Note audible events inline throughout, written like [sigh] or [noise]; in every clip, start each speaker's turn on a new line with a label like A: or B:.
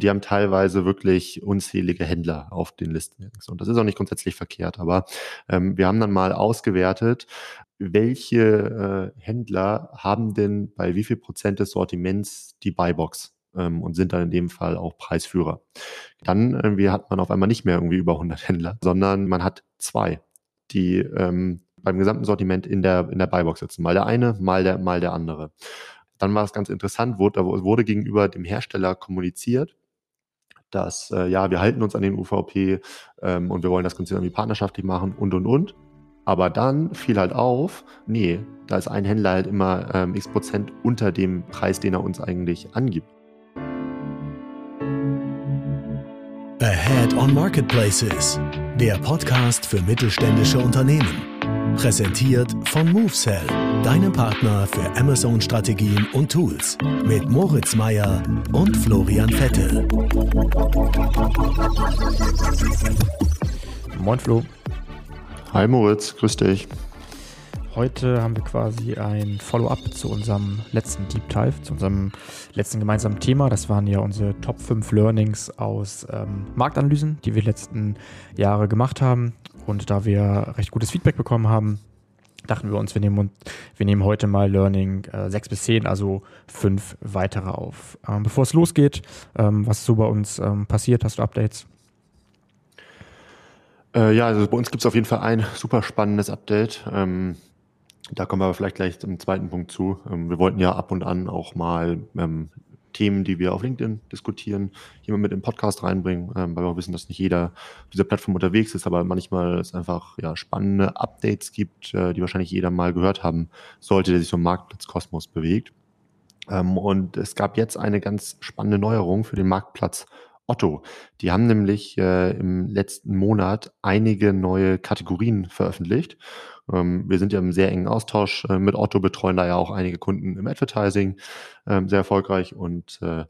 A: Die haben teilweise wirklich unzählige Händler auf den Listen. Und das ist auch nicht grundsätzlich verkehrt. Aber ähm, wir haben dann mal ausgewertet, welche äh, Händler haben denn bei wie viel Prozent des Sortiments die Buybox ähm, und sind dann in dem Fall auch Preisführer. Dann irgendwie hat man auf einmal nicht mehr irgendwie über 100 Händler, sondern man hat zwei, die ähm, beim gesamten Sortiment in der, in der Buybox sitzen. Mal der eine, mal der, mal der andere. Dann war es ganz interessant, wurde, wurde gegenüber dem Hersteller kommuniziert, dass äh, ja, wir halten uns an den UVP ähm, und wir wollen das Ganze irgendwie partnerschaftlich machen und und und. Aber dann fiel halt auf, nee, da ist ein Händler halt immer ähm, x Prozent unter dem Preis, den er uns eigentlich angibt.
B: Ahead on Marketplaces, der Podcast für mittelständische Unternehmen. Präsentiert von MoveSell, deinem Partner für Amazon-Strategien und Tools. Mit Moritz Meyer und Florian Vettel.
C: Moin Flo.
A: Hi Moritz, grüß dich.
C: Heute haben wir quasi ein Follow-up zu unserem letzten Deep Dive, zu unserem letzten gemeinsamen Thema. Das waren ja unsere Top 5 Learnings aus ähm, Marktanalysen, die wir letzten Jahre gemacht haben. Und da wir recht gutes Feedback bekommen haben, dachten wir uns, wir nehmen, wir nehmen heute mal Learning äh, 6 bis 10, also 5 weitere auf. Ähm, bevor es losgeht, ähm, was so bei uns ähm, passiert, hast du Updates?
A: Äh, ja, also bei uns gibt es auf jeden Fall ein super spannendes Update. Ähm, da kommen wir aber vielleicht gleich zum zweiten Punkt zu. Ähm, wir wollten ja ab und an auch mal ähm, Themen, die wir auf LinkedIn diskutieren, mal mit im Podcast reinbringen, ähm, weil wir auch wissen, dass nicht jeder auf dieser Plattform unterwegs ist, aber manchmal es einfach ja, spannende Updates gibt, äh, die wahrscheinlich jeder mal gehört haben sollte, der sich so im Marktplatzkosmos bewegt. Ähm, und es gab jetzt eine ganz spannende Neuerung für den Marktplatz Otto. Die haben nämlich äh, im letzten Monat einige neue Kategorien veröffentlicht. Ähm, wir sind ja im sehr engen Austausch äh, mit Otto, betreuen da ja auch einige Kunden im Advertising ähm, sehr erfolgreich und äh,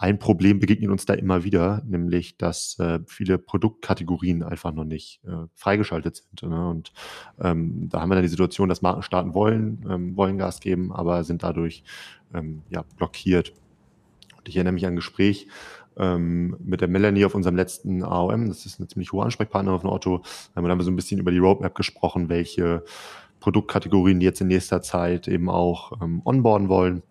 A: ein Problem begegnet uns da immer wieder, nämlich dass äh, viele Produktkategorien einfach noch nicht äh, freigeschaltet sind. Ne? Und ähm, da haben wir dann die Situation, dass Marken starten wollen, ähm, wollen Gas geben, aber sind dadurch ähm, ja, blockiert. Und ich erinnere mich an ein Gespräch ähm, mit der Melanie auf unserem letzten AOM. Das ist eine ziemlich hohe Ansprechpartnerin von Otto. Ähm, da haben wir so ein bisschen über die Roadmap gesprochen, welche Produktkategorien die jetzt in nächster Zeit eben auch ähm, onboarden wollen.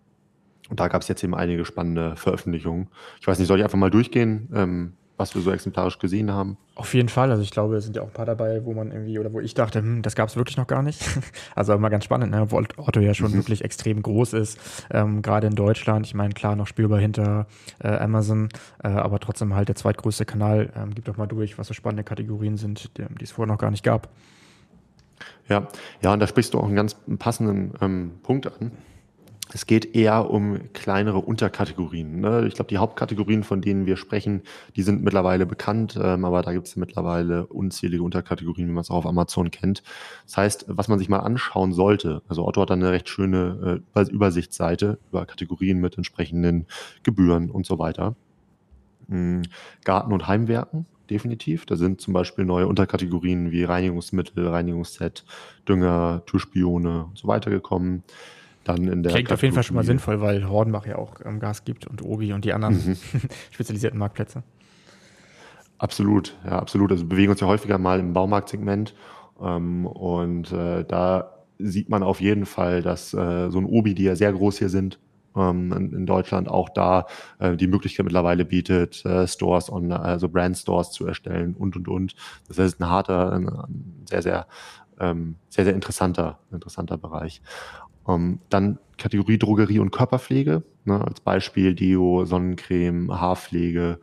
A: Und da gab es jetzt eben einige spannende Veröffentlichungen. Ich weiß nicht, soll ich einfach mal durchgehen? Ähm, was wir so exemplarisch gesehen haben.
C: Auf jeden Fall. Also ich glaube, es sind ja auch ein paar dabei, wo man irgendwie, oder wo ich dachte, hm, das gab es wirklich noch gar nicht. [laughs] also immer ganz spannend, ne? obwohl Otto ja schon mhm. wirklich extrem groß ist, ähm, gerade in Deutschland. Ich meine, klar, noch spürbar hinter äh, Amazon, äh, aber trotzdem halt der zweitgrößte Kanal. Ähm, gib doch mal durch, was so spannende Kategorien sind, die, die es vorher noch gar nicht gab.
A: Ja, ja, und da sprichst du auch einen ganz passenden ähm, Punkt an. Es geht eher um kleinere Unterkategorien. Ne? Ich glaube, die Hauptkategorien, von denen wir sprechen, die sind mittlerweile bekannt, ähm, aber da gibt es mittlerweile unzählige Unterkategorien, wie man es auch auf Amazon kennt. Das heißt, was man sich mal anschauen sollte, also Otto hat dann eine recht schöne äh, Übersichtsseite über Kategorien mit entsprechenden Gebühren und so weiter. Mhm. Garten- und Heimwerken, definitiv. Da sind zum Beispiel neue Unterkategorien wie Reinigungsmittel, Reinigungsset, Dünger, Türspione und so weiter gekommen
C: dann in der. Klingt auf jeden Fall schon mal sinnvoll, weil Hordenbach ja auch ähm, Gas gibt und Obi und die anderen mhm. [laughs] spezialisierten Marktplätze.
A: Absolut, ja, absolut. Also bewegen uns ja häufiger mal im Baumarktsegment ähm, und äh, da sieht man auf jeden Fall, dass äh, so ein Obi, die ja sehr groß hier sind, ähm, in, Deutschland auch da äh, die Möglichkeit mittlerweile bietet, äh, Stores on, also Brand Stores zu erstellen und und und. Das heißt, ein harter, ein, ein sehr, sehr, ähm, sehr, sehr interessanter, interessanter Bereich. Ähm, dann Kategorie Drogerie und Körperpflege, ne, als Beispiel Deo, Sonnencreme, Haarpflege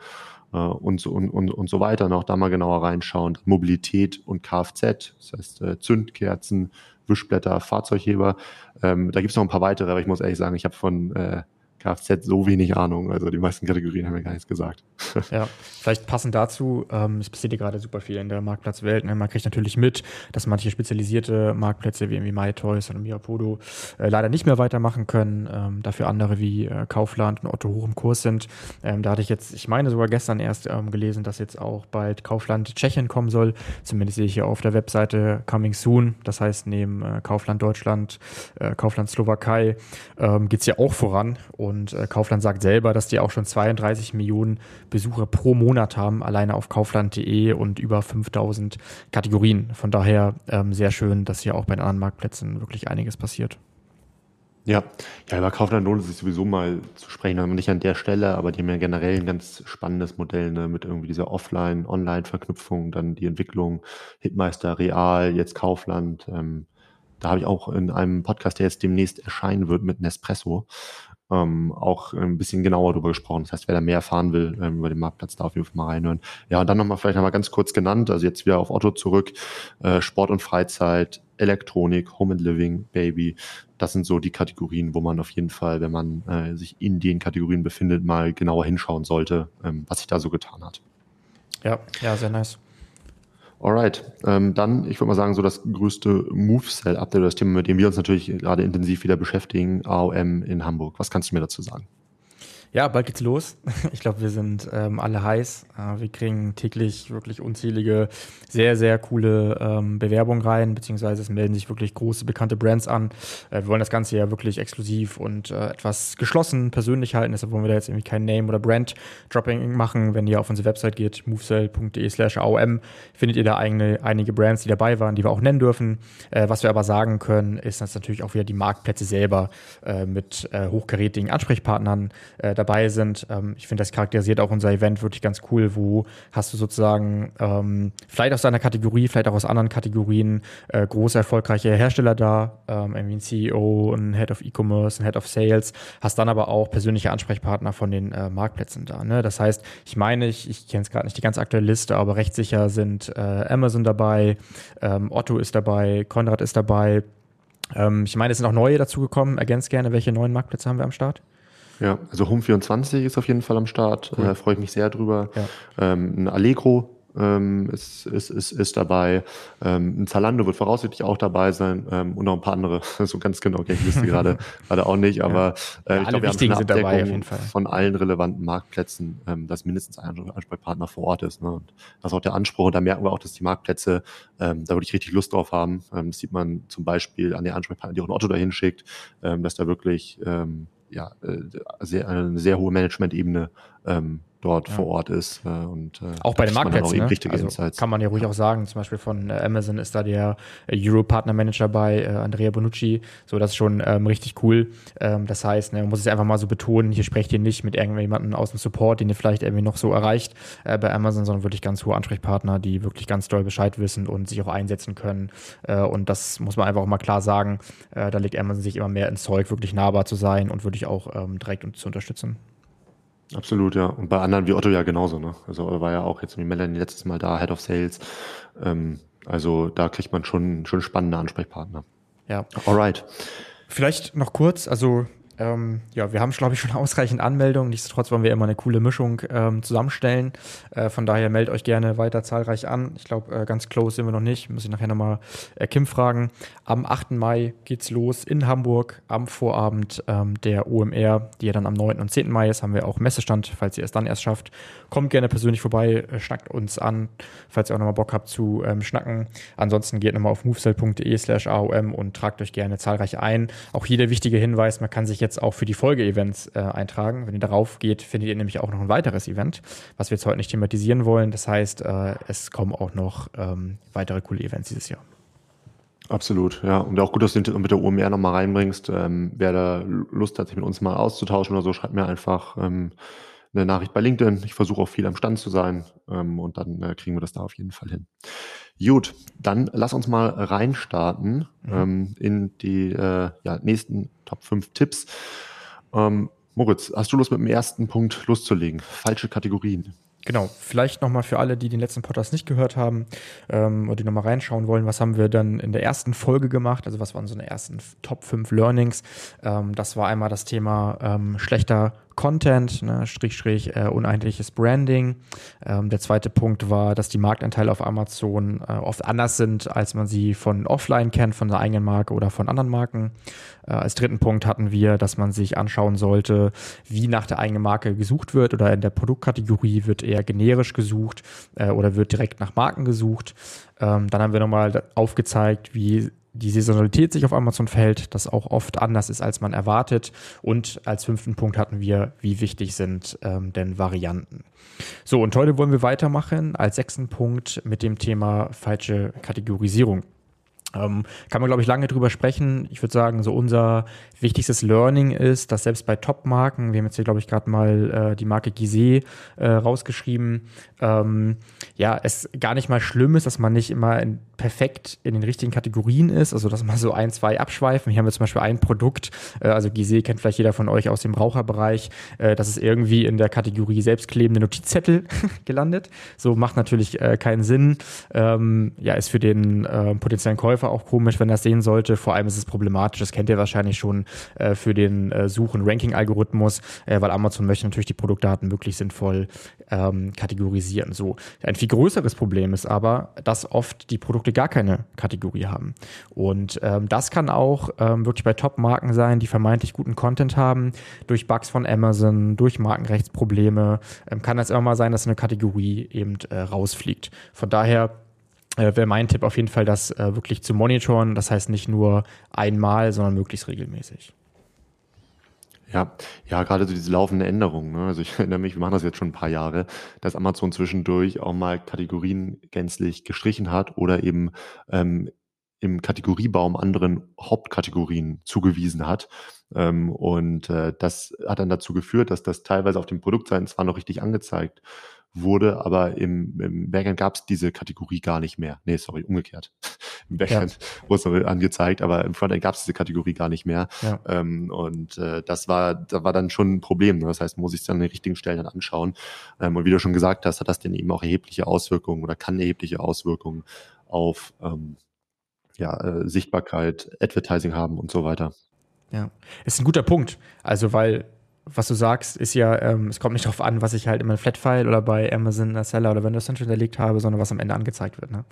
A: äh, und, so, und, und, und so weiter. Noch da mal genauer reinschauen. Mobilität und Kfz, das heißt äh, Zündkerzen, Wischblätter, Fahrzeugheber. Ähm, da gibt es noch ein paar weitere, aber ich muss ehrlich sagen, ich habe von äh, Kfz so wenig Ahnung. Also die meisten Kategorien haben mir gar nichts gesagt. [laughs]
C: ja, vielleicht passend dazu, ähm, es passiert ja gerade super viel in der Marktplatzwelt. Ne? Man kriegt natürlich mit, dass manche spezialisierte Marktplätze wie irgendwie MyToys oder Miapodo äh, leider nicht mehr weitermachen können. Ähm, dafür andere wie äh, Kaufland und Otto hoch im Kurs sind. Ähm, da hatte ich jetzt, ich meine sogar gestern erst ähm, gelesen, dass jetzt auch bald Kaufland Tschechien kommen soll. Zumindest sehe ich hier auf der Webseite Coming Soon. Das heißt, neben äh, Kaufland Deutschland, äh, Kaufland Slowakei ähm, geht es ja auch voran. Und Und äh, Kaufland sagt selber, dass die auch schon 32 Millionen Besucher pro Monat haben, alleine auf kaufland.de und über 5000 Kategorien. Von daher ähm, sehr schön, dass hier auch bei den anderen Marktplätzen wirklich einiges passiert.
A: Ja, ja, über Kaufland lohnt es sich sowieso mal zu sprechen, aber nicht an der Stelle, aber die haben ja generell ein ganz spannendes Modell, ne, mit irgendwie dieser Offline-Online-Verknüpfung, dann die Entwicklung, Hitmeister, Real, jetzt Kaufland. Ähm, da habe ich auch in einem Podcast, der jetzt demnächst erscheinen wird mit Nespresso, ähm, auch ein bisschen genauer darüber gesprochen. Das heißt, wer da mehr erfahren will ähm, über den Marktplatz, darf auf jeden Fall mal reinhören. Ja, und dann nochmal vielleicht nochmal ganz kurz genannt, also jetzt wieder auf Otto zurück, äh, Sport und Freizeit, Elektronik, Home and Living, Baby. Das sind so die Kategorien, wo man auf jeden Fall, wenn man äh, sich in den Kategorien befindet, mal genauer hinschauen sollte, ähm, was sich da so getan hat.
C: Ja, ja, sehr nice.
A: Alright, ähm, dann, ich würde mal sagen, so das größte Move-Cell-Update, das Thema, mit dem wir uns natürlich gerade intensiv wieder beschäftigen, AOM in Hamburg. Was kannst du mir dazu sagen?
C: Ja, bald geht's los. [laughs] Ich glaube, wir sind ähm, alle heiß. Äh, wir kriegen täglich wirklich unzählige, sehr, sehr coole ähm, Bewerbungen rein, beziehungsweise es melden sich wirklich große, bekannte Brands an. Äh, wir wollen das Ganze ja wirklich exklusiv und äh, etwas geschlossen, persönlich halten. Deshalb wollen wir da jetzt irgendwie kein Name- oder Brand-Dropping machen. Wenn ihr auf unsere Website geht, movesell.de slash AOM, findet ihr da eigene, einige Brands, die dabei waren, die wir auch nennen dürfen. Äh, was wir aber sagen können, ist, dass natürlich auch wieder die Marktplätze selber äh, mit äh, hochkarätigen Ansprechpartnern dabei dabei sind. Ähm, ich finde, das charakterisiert auch unser Event wirklich ganz cool, wo hast du sozusagen ähm, vielleicht aus deiner Kategorie, vielleicht auch aus anderen Kategorien äh, große, erfolgreiche Hersteller da, ähm, irgendwie ein CEO, ein Head of E-Commerce, ein Head of Sales, hast dann aber auch persönliche Ansprechpartner von den äh, Marktplätzen da. Ne? Das heißt, ich meine, ich, ich kenne es gerade nicht die ganz aktuelle Liste, aber recht sicher sind äh, Amazon dabei, ähm, Otto ist dabei, Konrad ist dabei. Ähm, ich meine, es sind auch neue dazugekommen. Ergänzt gerne, welche neuen Marktplätze haben wir am Start?
A: Ja, also Home24 ist auf jeden Fall am Start. Cool. Äh, Freue ich mich sehr drüber. Ja. Ähm, ein Allegro ähm, ist, ist, ist, ist dabei. Ähm, ein Zalando wird voraussichtlich auch dabei sein ähm, und noch ein paar andere. [laughs] so ganz genau kenne ich Liste [laughs] gerade gerade auch nicht, aber äh, ja, ich glaube, wir haben eine dabei auf jeden Fall. von allen relevanten Marktplätzen, ähm, dass mindestens ein Ansprechpartner vor Ort ist. Ne? Und das ist auch der Anspruch. Und da merken wir auch, dass die Marktplätze, ähm, da würde ich richtig Lust drauf haben. Ähm, das sieht man zum Beispiel an den Ansprechpartner, die auch ein Otto dahin schickt, ähm, dass da wirklich ähm, ja, äh, sehr, eine sehr hohe Management-Ebene ähm, dort ja. vor Ort ist. Äh, und,
C: äh, auch bei den Marktplätzen, ne? also kann man ja ruhig auch sagen, zum Beispiel von äh, Amazon ist da der äh, Euro-Partner-Manager bei äh, Andrea Bonucci, so das ist schon ähm, richtig cool. Ähm, das heißt, ne, man muss es einfach mal so betonen, hier sprecht ihr nicht mit irgendjemandem aus dem Support, den ihr vielleicht irgendwie noch so erreicht äh, bei Amazon, sondern wirklich ganz hohe Ansprechpartner, die wirklich ganz doll Bescheid wissen und sich auch einsetzen können. Und das muss man einfach auch mal klar sagen, da legt Amazon sich immer mehr ins Zeug, wirklich nahbar zu sein und wirklich auch ähm, direkt und zu unterstützen.
A: Absolut, ja. Und bei anderen wie Otto ja genauso, ne? Also war ja auch jetzt wie Melanie letztes Mal da, Head of Sales. Ähm, also da kriegt man schon, schon spannende Ansprechpartner.
C: Ja. Alright. Vielleicht noch kurz, also ähm, ja, wir haben, glaube ich, schon [laughs] ausreichend Anmeldungen. Nichtsdestotrotz wollen wir immer eine coole Mischung ähm, zusammenstellen. Äh, von daher meldet euch gerne weiter zahlreich an. Ich glaube, äh, ganz close sind wir noch nicht. Muss ich nachher nochmal äh, Kim fragen. Am 8. Mai geht's los in Hamburg am Vorabend ähm, der OMR, die ja dann am 9. und 10. Mai ist. Haben wir auch Messestand, falls ihr es dann erst schafft. Kommt gerne persönlich vorbei, äh, schnackt uns an, falls ihr auch nochmal Bock habt zu ähm, schnacken. Ansonsten geht nochmal auf movesell.de slash AOM und tragt euch gerne zahlreich ein. Auch hier der wichtige Hinweis, man kann sich jetzt auch für die Folge-Events äh, eintragen. Wenn ihr darauf geht, findet ihr nämlich auch noch ein weiteres Event, was wir jetzt heute nicht thematisieren wollen. Das heißt, äh, es kommen auch noch ähm, weitere coole Events dieses Jahr.
A: Absolut, ja. Und auch gut, dass du mit der OMR nochmal reinbringst. Ähm, wer da Lust hat, sich mit uns mal auszutauschen oder so, schreibt mir einfach ähm, eine Nachricht bei LinkedIn. Ich versuche auch viel am Stand zu sein ähm, und dann äh, kriegen wir das da auf jeden Fall hin. Gut, dann lass uns mal reinstarten mhm. ähm, in die äh, ja, nächsten Top 5 Tipps. Ähm, Moritz, hast du Lust mit dem ersten Punkt loszulegen? Falsche Kategorien.
C: Genau, vielleicht nochmal für alle, die den letzten Podcast nicht gehört haben ähm, oder die nochmal reinschauen wollen, was haben wir dann in der ersten Folge gemacht? Also was waren so eine ersten Top 5 Learnings? Ähm, das war einmal das Thema ähm, schlechter Content, ne, Strich, Strich, äh, uneinheitliches Branding. Ähm, der zweite Punkt war, dass die Marktanteile auf Amazon äh, oft anders sind, als man sie von offline kennt, von der eigenen Marke oder von anderen Marken. Äh, als dritten Punkt hatten wir, dass man sich anschauen sollte, wie nach der eigenen Marke gesucht wird oder in der Produktkategorie wird eher generisch gesucht äh, oder wird direkt nach Marken gesucht. Ähm, dann haben wir nochmal aufgezeigt, wie die Saisonalität sich auf Amazon verhält, das auch oft anders ist, als man erwartet. Und als fünften Punkt hatten wir, wie wichtig sind ähm, denn Varianten. So, und heute wollen wir weitermachen als sechsten Punkt mit dem Thema falsche Kategorisierung. Ähm, kann man, glaube ich, lange drüber sprechen. Ich würde sagen, so unser wichtigstes Learning ist, dass selbst bei Top-Marken, wir haben jetzt hier, glaube ich, gerade mal äh, die Marke Gizeh äh, rausgeschrieben, ähm, ja, es gar nicht mal schlimm ist, dass man nicht immer in, perfekt in den richtigen Kategorien ist, also dass man so ein, zwei abschweifen. Hier haben wir zum Beispiel ein Produkt, äh, also Gizeh kennt vielleicht jeder von euch aus dem Raucherbereich, äh, das ist irgendwie in der Kategorie selbstklebende Notizzettel [laughs] gelandet. So macht natürlich äh, keinen Sinn. Ähm, ja, ist für den äh, potenziellen Käufer auch komisch, wenn er das sehen sollte. Vor allem ist es problematisch, das kennt ihr wahrscheinlich schon äh, für den äh, Such- und Ranking-Algorithmus, äh, weil Amazon möchte natürlich die Produktdaten wirklich sinnvoll ähm, kategorisieren. So. Ein viel größeres Problem ist aber, dass oft die Produkte gar keine Kategorie haben. Und ähm, das kann auch ähm, wirklich bei Top-Marken sein, die vermeintlich guten Content haben, durch Bugs von Amazon, durch Markenrechtsprobleme, ähm, kann es immer mal sein, dass eine Kategorie eben äh, rausfliegt. Von daher wäre mein Tipp auf jeden Fall, das äh, wirklich zu monitoren. Das heißt nicht nur einmal, sondern möglichst regelmäßig.
A: Ja, ja, gerade so diese laufende Änderung. Ne? Also ich [laughs] erinnere mich, wir machen das jetzt schon ein paar Jahre, dass Amazon zwischendurch auch mal Kategorien gänzlich gestrichen hat oder eben ähm, im Kategoriebaum anderen Hauptkategorien zugewiesen hat. Ähm, und äh, das hat dann dazu geführt, dass das teilweise auf den Produktseiten zwar noch richtig angezeigt wurde, aber im, im Backend gab es diese Kategorie gar nicht mehr. Nee, sorry, umgekehrt. [laughs] Im Backend ja. wurde es angezeigt, aber im Frontend gab es diese Kategorie gar nicht mehr. Ja. Ähm, und äh, das war, da war dann schon ein Problem. Ne? Das heißt, man muss sich dann an den richtigen Stellen dann anschauen. Ähm, und wie du schon gesagt hast, hat das denn eben auch erhebliche Auswirkungen oder kann erhebliche Auswirkungen auf ähm, ja, äh, Sichtbarkeit, Advertising haben und so weiter.
C: Ja, ist ein guter Punkt. Also, weil was du sagst, ist ja, ähm, es kommt nicht darauf an, was ich halt in meinem Flat-File oder bei Amazon der Seller oder Vendor Central hinterlegt habe, sondern was am Ende angezeigt wird. Ne?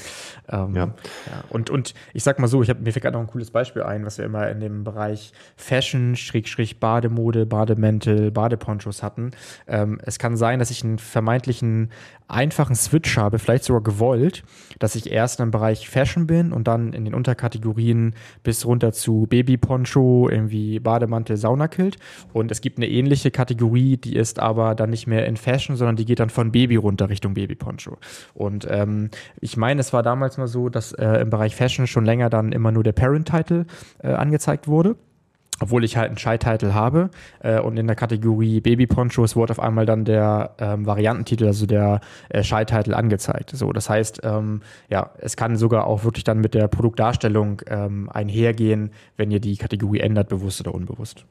C: [laughs] ähm, ja. ja. Und, und ich sag mal so, ich hab, mir fällt gerade noch ein cooles Beispiel ein, was wir immer in dem Bereich Fashion, Schrägstrich, Bademode, Bademäntel, Badeponchos hatten. Ähm, es kann sein, dass ich einen vermeintlichen einfachen Switch habe, vielleicht sogar gewollt, dass ich erst im Bereich Fashion bin und dann in den Unterkategorien bis runter zu Babyponcho, irgendwie Bademantel, Saunakilt. Und es gibt eine ähnliche Kategorie, die ist aber dann nicht mehr in Fashion, sondern die geht dann von Baby runter Richtung Babyponcho. Und ähm, ich meine, es war damals mal so, dass äh, im Bereich Fashion schon länger dann immer nur der Parent-Title äh, angezeigt wurde obwohl ich halt einen Shy-Title habe. Äh, und in der Kategorie Baby Ponchos wurde auf einmal dann der ähm, Variantentitel, also der äh, Shy-Title angezeigt. So, das heißt, ähm, ja, es kann sogar auch wirklich dann mit der Produktdarstellung ähm, einhergehen, wenn ihr die Kategorie ändert, bewusst oder unbewusst.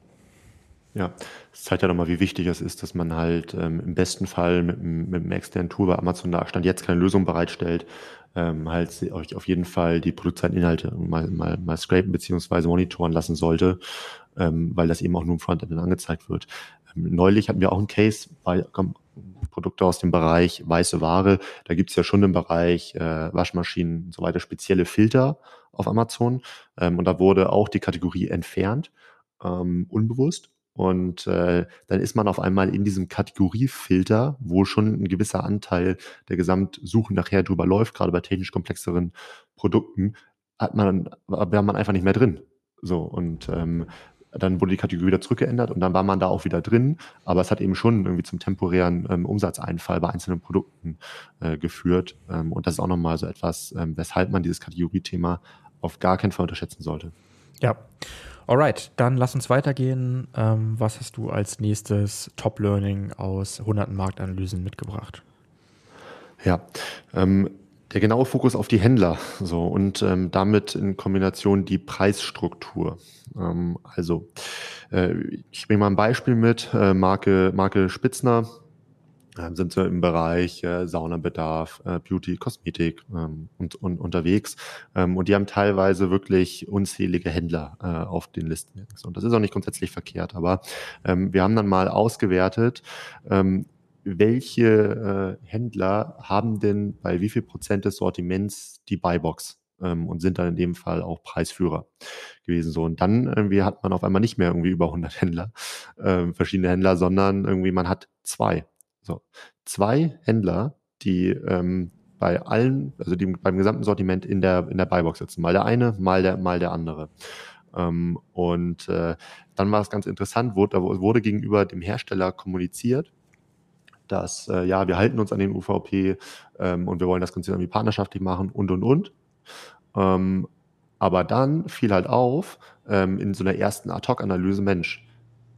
A: Ja, das zeigt ja nochmal, wie wichtig es ist, dass man halt ähm, im besten Fall mit, mit einem externen Tool bei Amazon da stand jetzt keine Lösung bereitstellt, ähm, halt euch auf jeden Fall die Produktseiteninhalte mal, mal, mal scrapen beziehungsweise monitoren lassen sollte, ähm, weil das eben auch nur im Frontend angezeigt wird. Ähm, neulich hatten wir auch einen Case bei komm, Produkte aus dem Bereich weiße Ware. Da gibt's ja schon im Bereich äh, Waschmaschinen und so weiter spezielle Filter auf Amazon. Ähm, und da wurde auch die Kategorie entfernt, ähm, unbewusst. Und äh, dann ist man auf einmal in diesem Kategoriefilter, wo schon ein gewisser Anteil der Gesamtsuche nachher drüber läuft, gerade bei technisch komplexeren Produkten, hat man, war man einfach nicht mehr drin. So, und ähm, dann wurde die Kategorie wieder zurückgeändert und dann war man da auch wieder drin, aber es hat eben schon irgendwie zum temporären ähm, Umsatzeinfall bei einzelnen Produkten äh, geführt. Ähm, und das ist auch nochmal so etwas, ähm, weshalb man dieses Kategoriethema auf gar keinen Fall unterschätzen sollte.
C: Ja. Alright, dann lass uns weitergehen. Ähm, was hast du als nächstes Top-Learning aus hunderten Marktanalysen mitgebracht?
A: Ja, ähm, der genaue Fokus auf die Händler so und ähm, damit in Kombination die Preisstruktur. Ähm, also äh, ich bringe mal ein Beispiel mit. Äh, Marke, Marke Spitzner sind wir im Bereich äh, Saunabedarf, äh, Beauty, Kosmetik ähm, und, und unterwegs. Ähm, und die haben teilweise wirklich unzählige Händler äh, auf den Listen. Und das ist auch nicht grundsätzlich verkehrt, aber ähm, wir haben dann mal ausgewertet, ähm, welche äh, Händler haben denn bei wie viel Prozent des Sortiments die Buybox? ähm, und sind dann in dem Fall auch Preisführer gewesen. So und dann irgendwie hat man auf einmal nicht mehr irgendwie über 100 Händler, äh, verschiedene Händler, sondern irgendwie man hat zwei so, zwei Händler, die ähm, bei allen, also die beim gesamten Sortiment in der, in der Buybox sitzen. Mal der eine, mal der, mal der andere. Ähm, und äh, dann war es ganz interessant, wurde, wurde gegenüber dem Hersteller kommuniziert, dass äh, ja, wir halten uns an den UVP ähm, und wir wollen das Ganze irgendwie partnerschaftlich machen und und und. Ähm, aber dann fiel halt auf, ähm, in so einer ersten Ad-Hoc-Analyse, Mensch,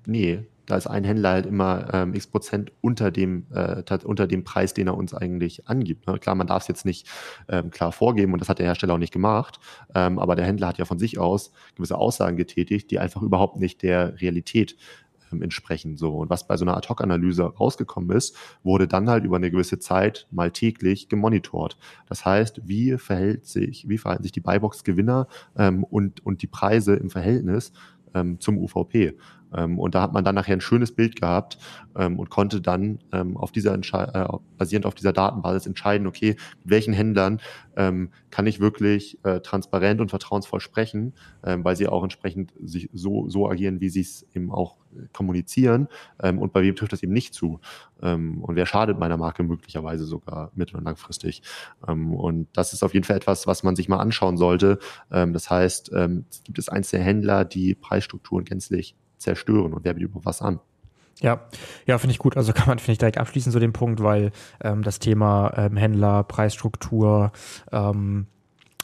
A: nee, da ist ein Händler halt immer ähm, x Prozent unter dem, äh, unter dem Preis, den er uns eigentlich angibt. Ne? Klar, man darf es jetzt nicht ähm, klar vorgeben und das hat der Hersteller auch nicht gemacht, ähm, aber der Händler hat ja von sich aus gewisse Aussagen getätigt, die einfach überhaupt nicht der Realität ähm, entsprechen. So. Und was bei so einer Ad-Hoc-Analyse rausgekommen ist, wurde dann halt über eine gewisse Zeit mal täglich gemonitort. Das heißt, wie verhält sich, wie verhalten sich die Buybox-Gewinner ähm, und, und die Preise im Verhältnis ähm, zum UVP. Ähm, und da hat man dann nachher ein schönes Bild gehabt ähm, und konnte dann ähm, auf dieser äh, basierend auf dieser Datenbasis entscheiden, okay, mit welchen Händlern kann ich wirklich äh, transparent und vertrauensvoll sprechen, weil sie auch entsprechend sich so, so agieren, wie sie es eben auch kommunizieren und bei wem trifft das eben nicht zu und wer schadet meiner Marke möglicherweise sogar mittel- und langfristig. und das ist auf jeden Fall etwas, was man sich mal anschauen sollte. das heißt, gibt es einzelne Händler, die Preisstrukturen gänzlich zerstören und wer bietet was an.
C: Ja, ja, finde ich gut. Also kann man, finde ich, direkt abschließen zu dem Punkt, weil ähm, das Thema ähm, Händler, Preisstruktur, ähm,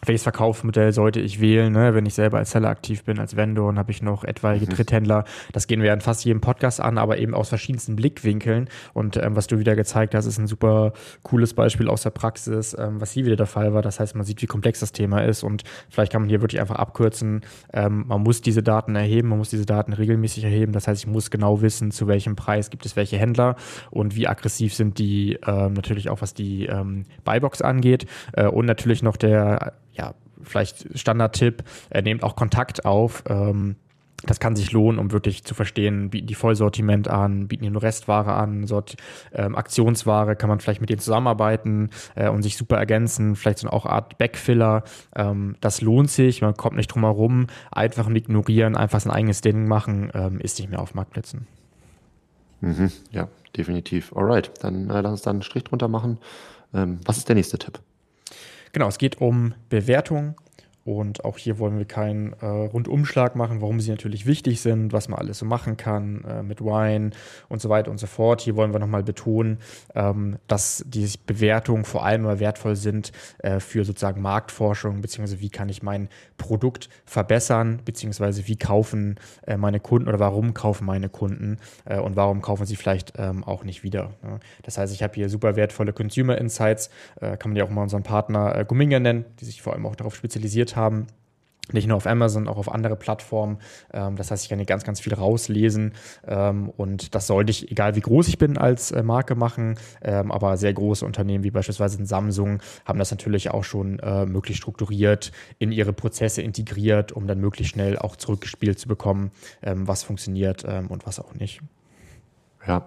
C: welches Verkaufsmodell sollte ich wählen, ne? wenn ich selber als Seller aktiv bin, als Vendor und habe ich noch etwaige mhm. Dritthändler. Das gehen wir in fast jedem Podcast an, aber eben aus verschiedensten Blickwinkeln. Und ähm, was du wieder gezeigt hast, ist ein super cooles Beispiel aus der Praxis, ähm, was hier wieder der Fall war. Das heißt, man sieht, wie komplex das Thema ist und vielleicht kann man hier wirklich einfach abkürzen. Ähm, man muss diese Daten erheben, man muss diese Daten regelmäßig erheben. Das heißt, ich muss genau wissen, zu welchem Preis gibt es welche Händler und wie aggressiv sind die ähm, natürlich auch, was die ähm, Buybox angeht. Äh, und natürlich noch der ja, vielleicht Standardtipp, äh, nehmt auch Kontakt auf. Ähm, das kann sich lohnen, um wirklich zu verstehen, bieten die Vollsortiment an, bieten die nur Restware an, Sort, ähm, Aktionsware, kann man vielleicht mit denen zusammenarbeiten äh, und sich super ergänzen, vielleicht so eine auch Art Backfiller. Ähm, das lohnt sich, man kommt nicht drum herum, einfach ignorieren, einfach sein eigenes Ding machen, ähm, ist nicht mehr auf Marktplätzen.
A: Mhm, ja, definitiv. Alright, dann äh, lass uns da einen Strich drunter machen. Ähm, was ist der nächste Tipp?
C: Genau, es geht um Bewertung und auch hier wollen wir keinen äh, Rundumschlag machen, warum sie natürlich wichtig sind, was man alles so machen kann äh, mit Wine und so weiter und so fort. Hier wollen wir nochmal betonen, ähm, dass die Bewertungen vor allem wertvoll sind äh, für sozusagen Marktforschung, beziehungsweise wie kann ich mein Produkt verbessern, beziehungsweise wie kaufen äh, meine Kunden oder warum kaufen meine Kunden äh, und warum kaufen sie vielleicht ähm, auch nicht wieder. Ne? Das heißt, ich habe hier super wertvolle Consumer Insights, äh, kann man ja auch mal unseren Partner äh, Gumminger nennen, die sich vor allem auch darauf spezialisiert haben haben. Nicht nur auf Amazon, auch auf andere Plattformen. Ähm, das heißt, ich kann hier ganz, ganz viel rauslesen. Ähm, und das sollte ich, egal wie groß ich bin, als äh, Marke machen. Ähm, aber sehr große Unternehmen wie beispielsweise Samsung haben das natürlich auch schon äh, möglichst strukturiert in ihre Prozesse integriert, um dann möglichst schnell auch zurückgespielt zu bekommen, was funktioniert und was auch nicht.
A: Ja,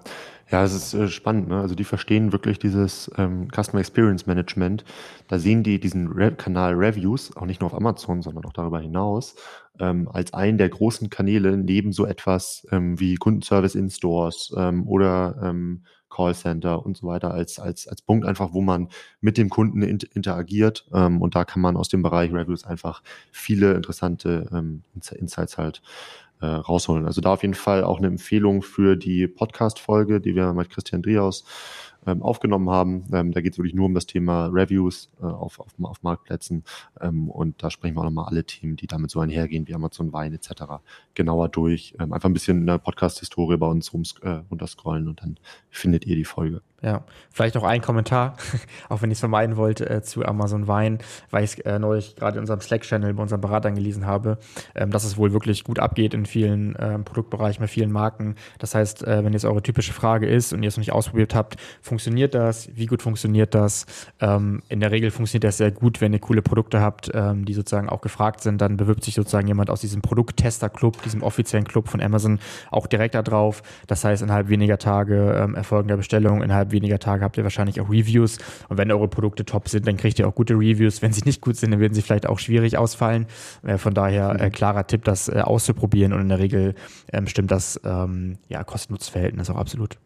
A: ja, es ist äh, spannend. Ne? Also die verstehen wirklich dieses ähm, Customer Experience Management. Da sehen die diesen Re Kanal Reviews, auch nicht nur auf Amazon, sondern auch darüber hinaus, ähm, als einen der großen Kanäle neben so etwas ähm, wie Kundenservice in Stores ähm, oder ähm, Callcenter und so weiter als, als, als Punkt einfach, wo man mit dem Kunden inter interagiert. Ähm, und da kann man aus dem Bereich Reviews einfach viele interessante ähm, Insights halt äh, rausholen. Also da auf jeden Fall auch eine Empfehlung für die Podcast-Folge, die wir mit Christian Driaus ähm, aufgenommen haben. Ähm, da geht es wirklich nur um das Thema Reviews äh, auf, auf, auf Marktplätzen. Ähm, und da sprechen wir auch nochmal alle Themen, die damit so einhergehen, wie Amazon Wein etc. genauer durch. Ähm, einfach ein bisschen in der Podcast-Historie bei uns rum, äh, runterscrollen und dann findet ihr die Folge.
C: Ja, vielleicht noch ein Kommentar, [laughs] auch wenn ich es vermeiden wollte, äh, zu Amazon Wein, weil ich es äh, neulich gerade in unserem Slack-Channel bei unseren Beratern gelesen habe, ähm, dass es wohl wirklich gut abgeht in vielen ähm, Produktbereichen, bei vielen Marken. Das heißt, äh, wenn jetzt eure typische Frage ist und ihr es noch nicht ausprobiert habt, funktioniert das? Wie gut funktioniert das? Ähm, in der Regel funktioniert das sehr gut, wenn ihr coole Produkte habt, ähm, die sozusagen auch gefragt sind, dann bewirbt sich sozusagen jemand aus diesem Produkttester-Club, diesem offiziellen Club von Amazon, auch direkt da drauf. Das heißt, innerhalb weniger Tage ähm, erfolgen der Bestellung, innerhalb weniger Tage habt ihr wahrscheinlich auch Reviews. Und wenn eure Produkte top sind, dann kriegt ihr auch gute Reviews. Wenn sie nicht gut sind, dann werden sie vielleicht auch schwierig ausfallen. Äh, von daher äh, mhm. klarer Tipp, das äh, auszuprobieren. Und in der Regel ähm, stimmt das ähm, ja, Kosten-Nutz-Verhältnis auch absolut.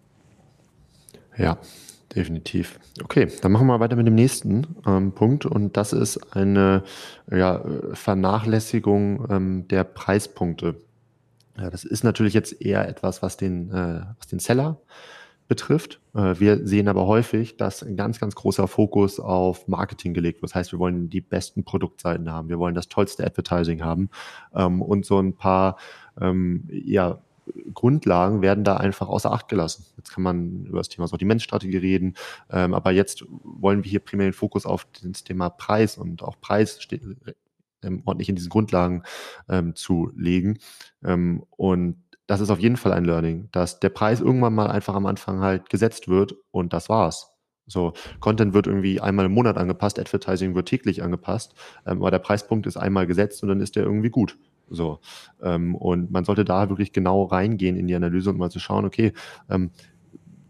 A: Ja, Definitiv. Okay, dann machen wir weiter mit dem nächsten ähm, Punkt und das ist eine ja, Vernachlässigung ähm, der Preispunkte. Ja, das ist natürlich jetzt eher etwas, was den, äh, was den Seller betrifft. Äh, wir sehen aber häufig, dass ein ganz, ganz großer Fokus auf Marketing gelegt wird. Das heißt, wir wollen die besten Produktseiten haben, wir wollen das tollste Advertising haben ähm, und so ein paar ähm, ja, Grundlagen werden da einfach außer Acht gelassen. Jetzt kann man über das Thema Sortimentsstrategie reden, ähm, aber jetzt wollen wir hier primär den Fokus auf das Thema Preis und auch Preis steht, ähm, ordentlich in diesen Grundlagen ähm, zu legen. Ähm, und das ist auf jeden Fall ein Learning, dass der Preis irgendwann mal einfach am Anfang halt gesetzt wird und das war's. So, Content wird irgendwie einmal im Monat angepasst, Advertising wird täglich angepasst, ähm, aber der Preispunkt ist einmal gesetzt und dann ist der irgendwie gut. So. Ähm, und man sollte da wirklich genau reingehen in die Analyse und mal zu schauen, okay, ähm,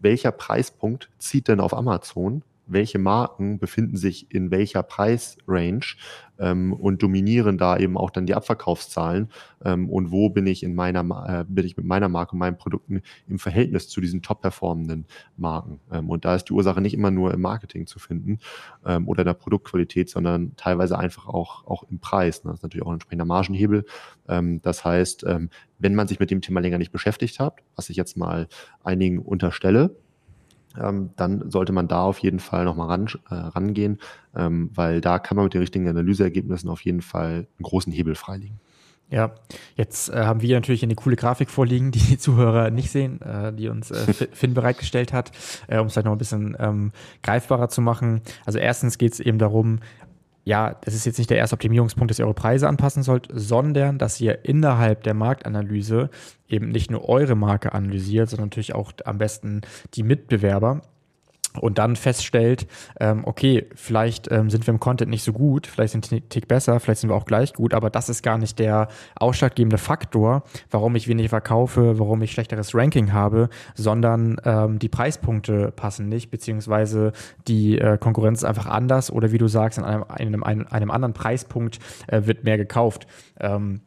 A: welcher Preispunkt zieht denn auf Amazon welche Marken befinden sich in welcher Preisrange ähm, und dominieren da eben auch dann die Abverkaufszahlen ähm, und wo bin ich in meiner äh, bin ich mit meiner Marke und meinen Produkten im Verhältnis zu diesen top performenden Marken ähm, und da ist die Ursache nicht immer nur im Marketing zu finden ähm, oder in der Produktqualität, sondern teilweise einfach auch auch im Preis. Ne? Das ist natürlich auch ein entsprechender Margenhebel. Ähm, das heißt, ähm, wenn man sich mit dem Thema länger nicht beschäftigt hat, was ich jetzt mal einigen unterstelle, ähm, dann sollte man da auf jeden Fall nochmal ran, äh, rangehen, ähm, weil da kann man mit den richtigen Analyseergebnissen auf jeden Fall einen großen Hebel freilegen.
C: Ja, jetzt äh, haben wir natürlich eine coole Grafik vorliegen, [laughs] die die Zuhörer nicht sehen, äh, die uns äh, [laughs] Finn bereitgestellt hat, äh, um es vielleicht noch ein bisschen ähm, greifbarer zu machen. Also erstens geht es eben darum, ja, das ist jetzt nicht der erste Optimierungspunkt, dass ihr eure Preise anpassen sollt, sondern dass ihr innerhalb der Marktanalyse eben nicht nur eure Marke analysiert, sondern natürlich auch am besten die Mitbewerber und dann feststellt, ähm, okay, vielleicht ähm, sind wir im Content nicht so gut, vielleicht sind wir einen Tick besser, vielleicht sind wir auch gleich gut, aber das ist gar nicht der ausschlaggebende Faktor, warum ich weniger verkaufe, warum ich schlechteres Ranking habe, sondern ähm, die Preispunkte passen nicht, beziehungsweise die äh, Konkurrenz ist einfach anders oder wie du sagst, an einem, einem, einem, anderen Preispunkt äh, wird mehr gekauft. Ähm,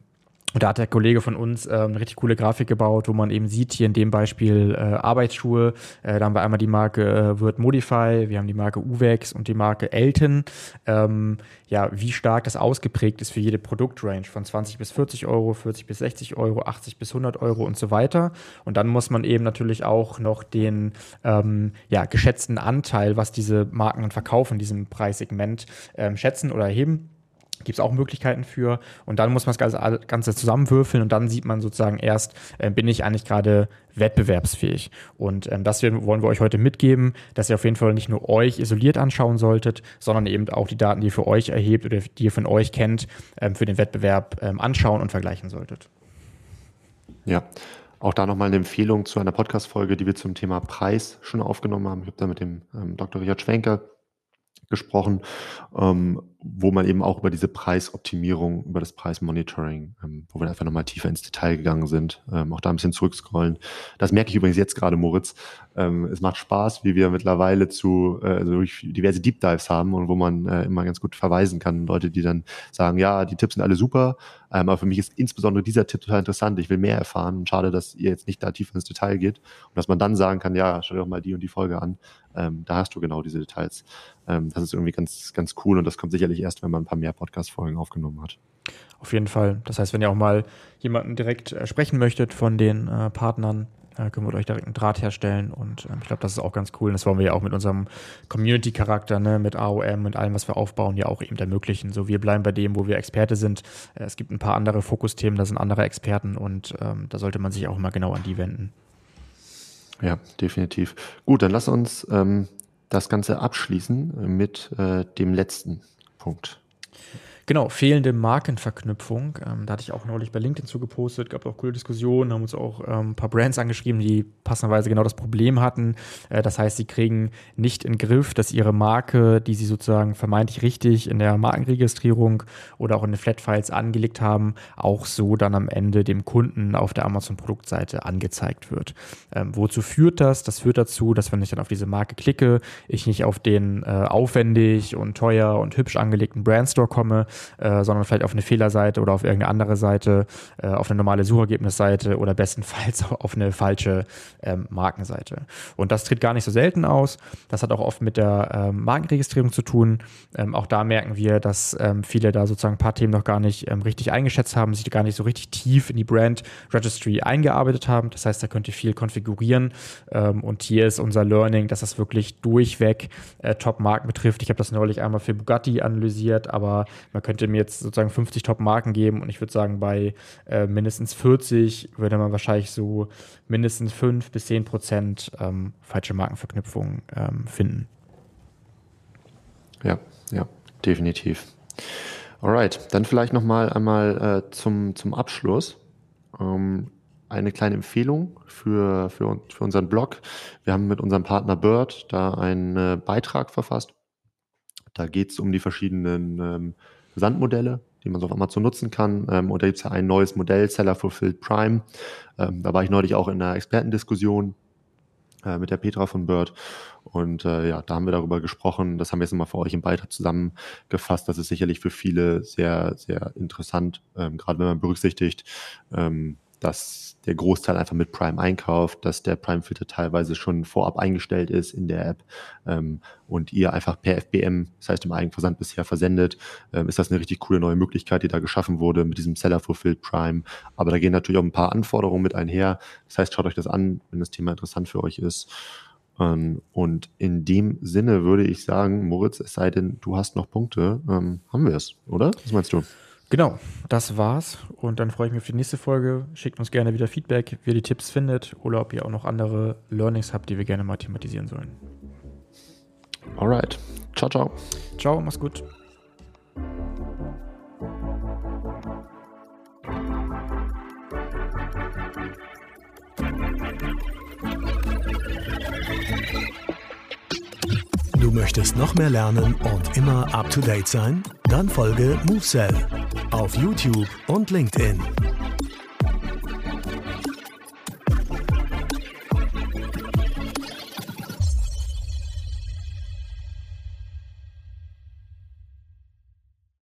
C: und da hat der Kollege von uns äh, eine richtig coole Grafik gebaut, wo man eben sieht, hier in dem Beispiel äh, Arbeitsschuhe, äh, da haben wir einmal die Marke äh, Word Modify, wir haben die Marke Uvex und die Marke Elton. Ähm, ja, wie stark das ausgeprägt ist für jede Produktrange von 20 bis 40 Euro, 40 bis 60 Euro, 80 bis 100 Euro und so weiter. Und dann muss man eben natürlich auch noch den ähm, ja, geschätzten Anteil, was diese Marken verkaufen in diesem Preissegment, ähm, schätzen oder erheben. Gibt es auch Möglichkeiten für. Und dann muss man das Ganze zusammenwürfeln und dann sieht man sozusagen erst, äh, bin ich eigentlich gerade wettbewerbsfähig. Und ähm, das wollen wir euch heute mitgeben, dass ihr auf jeden Fall nicht nur euch isoliert anschauen solltet, sondern eben auch die Daten, die ihr für euch erhebt oder die ihr von euch kennt, ähm, für den Wettbewerb ähm, anschauen und vergleichen solltet.
A: Ja, auch da nochmal eine Empfehlung zu einer Podcast-Folge, die wir zum Thema Preis schon aufgenommen haben. Ich habe da mit dem ähm, Dr. Richard Schwenker gesprochen, ähm, wo man eben auch über diese Preisoptimierung, über das Preismonitoring, ähm, wo wir einfach nochmal tiefer ins Detail gegangen sind, ähm, auch da ein bisschen zurückscrollen. Das merke ich übrigens jetzt gerade, Moritz. Ähm, es macht Spaß, wie wir mittlerweile zu äh, also diverse Deep Dives haben und wo man äh, immer ganz gut verweisen kann. Leute, die dann sagen, ja, die Tipps sind alle super, ähm, aber für mich ist insbesondere dieser Tipp total interessant. Ich will mehr erfahren. Schade, dass ihr jetzt nicht da tiefer ins Detail geht und dass man dann sagen kann, ja, schau dir doch mal die und die Folge an. Ähm, da hast du genau diese Details. Ähm, das ist irgendwie ganz, ganz cool und das kommt sicherlich erst, wenn man ein paar mehr Podcast-Folgen aufgenommen hat.
C: Auf jeden Fall. Das heißt, wenn ihr auch mal jemanden direkt äh, sprechen möchtet von den äh, Partnern, äh, können wir euch direkt einen Draht herstellen und äh, ich glaube, das ist auch ganz cool. Und das wollen wir ja auch mit unserem Community-Charakter, ne, mit AOM und allem, was wir aufbauen, ja auch eben ermöglichen. So, wir bleiben bei dem, wo wir Experte sind. Äh, es gibt ein paar andere Fokusthemen, da sind andere Experten und ähm, da sollte man sich auch mal genau an die wenden.
A: Ja, definitiv. Gut, dann lass uns ähm, das Ganze abschließen mit äh, dem letzten Punkt.
C: Genau, fehlende Markenverknüpfung. Ähm, da hatte ich auch neulich bei LinkedIn zugepostet, gab auch coole Diskussionen, haben uns auch ähm, ein paar Brands angeschrieben, die passenderweise genau das Problem hatten. Äh, das heißt, sie kriegen nicht in Griff, dass ihre Marke, die sie sozusagen vermeintlich richtig in der Markenregistrierung oder auch in den Flatfiles angelegt haben, auch so dann am Ende dem Kunden auf der Amazon-Produktseite angezeigt wird. Ähm, wozu führt das? Das führt dazu, dass wenn ich dann auf diese Marke klicke, ich nicht auf den äh, aufwendig und teuer und hübsch angelegten Brandstore komme, äh, sondern vielleicht auf eine Fehlerseite oder auf irgendeine andere Seite, äh, auf eine normale Suchergebnisseite oder bestenfalls [laughs] auf eine falsche ähm, Markenseite. Und das tritt gar nicht so selten aus. Das hat auch oft mit der ähm, Markenregistrierung zu tun. Ähm, auch da merken wir, dass ähm, viele da sozusagen ein paar Themen noch gar nicht ähm, richtig eingeschätzt haben, sich gar nicht so richtig tief in die Brand Registry eingearbeitet haben. Das heißt, da könnt ihr viel konfigurieren. Ähm, und hier ist unser Learning, dass das wirklich durchweg äh, Top-Marken betrifft. Ich habe das neulich einmal für Bugatti analysiert, aber man könnte mir jetzt sozusagen 50 Top-Marken geben und ich würde sagen, bei äh, mindestens 40 würde man wahrscheinlich so mindestens 5 bis 10 Prozent ähm, falsche Markenverknüpfungen ähm, finden.
A: Ja, ja, definitiv. Alright, dann vielleicht nochmal einmal äh, zum, zum Abschluss. Ähm, eine kleine Empfehlung für, für, für unseren Blog. Wir haben mit unserem Partner Bird da einen äh, Beitrag verfasst. Da geht es um die verschiedenen ähm, Sandmodelle, die man so auf Amazon nutzen kann. Ähm, und da gibt es ja ein neues Modell, Seller Fulfilled Prime. Ähm, da war ich neulich auch in einer Expertendiskussion äh, mit der Petra von Bird. Und äh, ja, da haben wir darüber gesprochen. Das haben wir jetzt mal für euch im Beitrag zusammengefasst. Das ist sicherlich für viele sehr, sehr interessant, ähm, gerade wenn man berücksichtigt, ähm, dass der Großteil einfach mit Prime einkauft, dass der Prime-Filter teilweise schon vorab eingestellt ist in der App ähm, und ihr einfach per FBM, das heißt im Eigenversand bisher versendet, ähm, ist das eine richtig coole neue Möglichkeit, die da geschaffen wurde mit diesem Seller Fulfilled Prime. Aber da gehen natürlich auch ein paar Anforderungen mit einher. Das heißt, schaut euch das an, wenn das Thema interessant für euch ist. Ähm, und in dem Sinne würde ich sagen, Moritz, es sei denn, du hast noch Punkte, ähm, haben wir es, oder? Was meinst du?
C: Genau, das war's. Und dann freue ich mich auf die nächste Folge. Schickt uns gerne wieder Feedback, wie ihr die Tipps findet oder ob ihr auch noch andere Learnings habt, die wir gerne mal thematisieren sollen.
A: Alright. Ciao, ciao.
C: Ciao, mach's gut.
B: Du möchtest noch mehr lernen und immer up to date sein? Dann folge MoveSell auf YouTube und LinkedIn.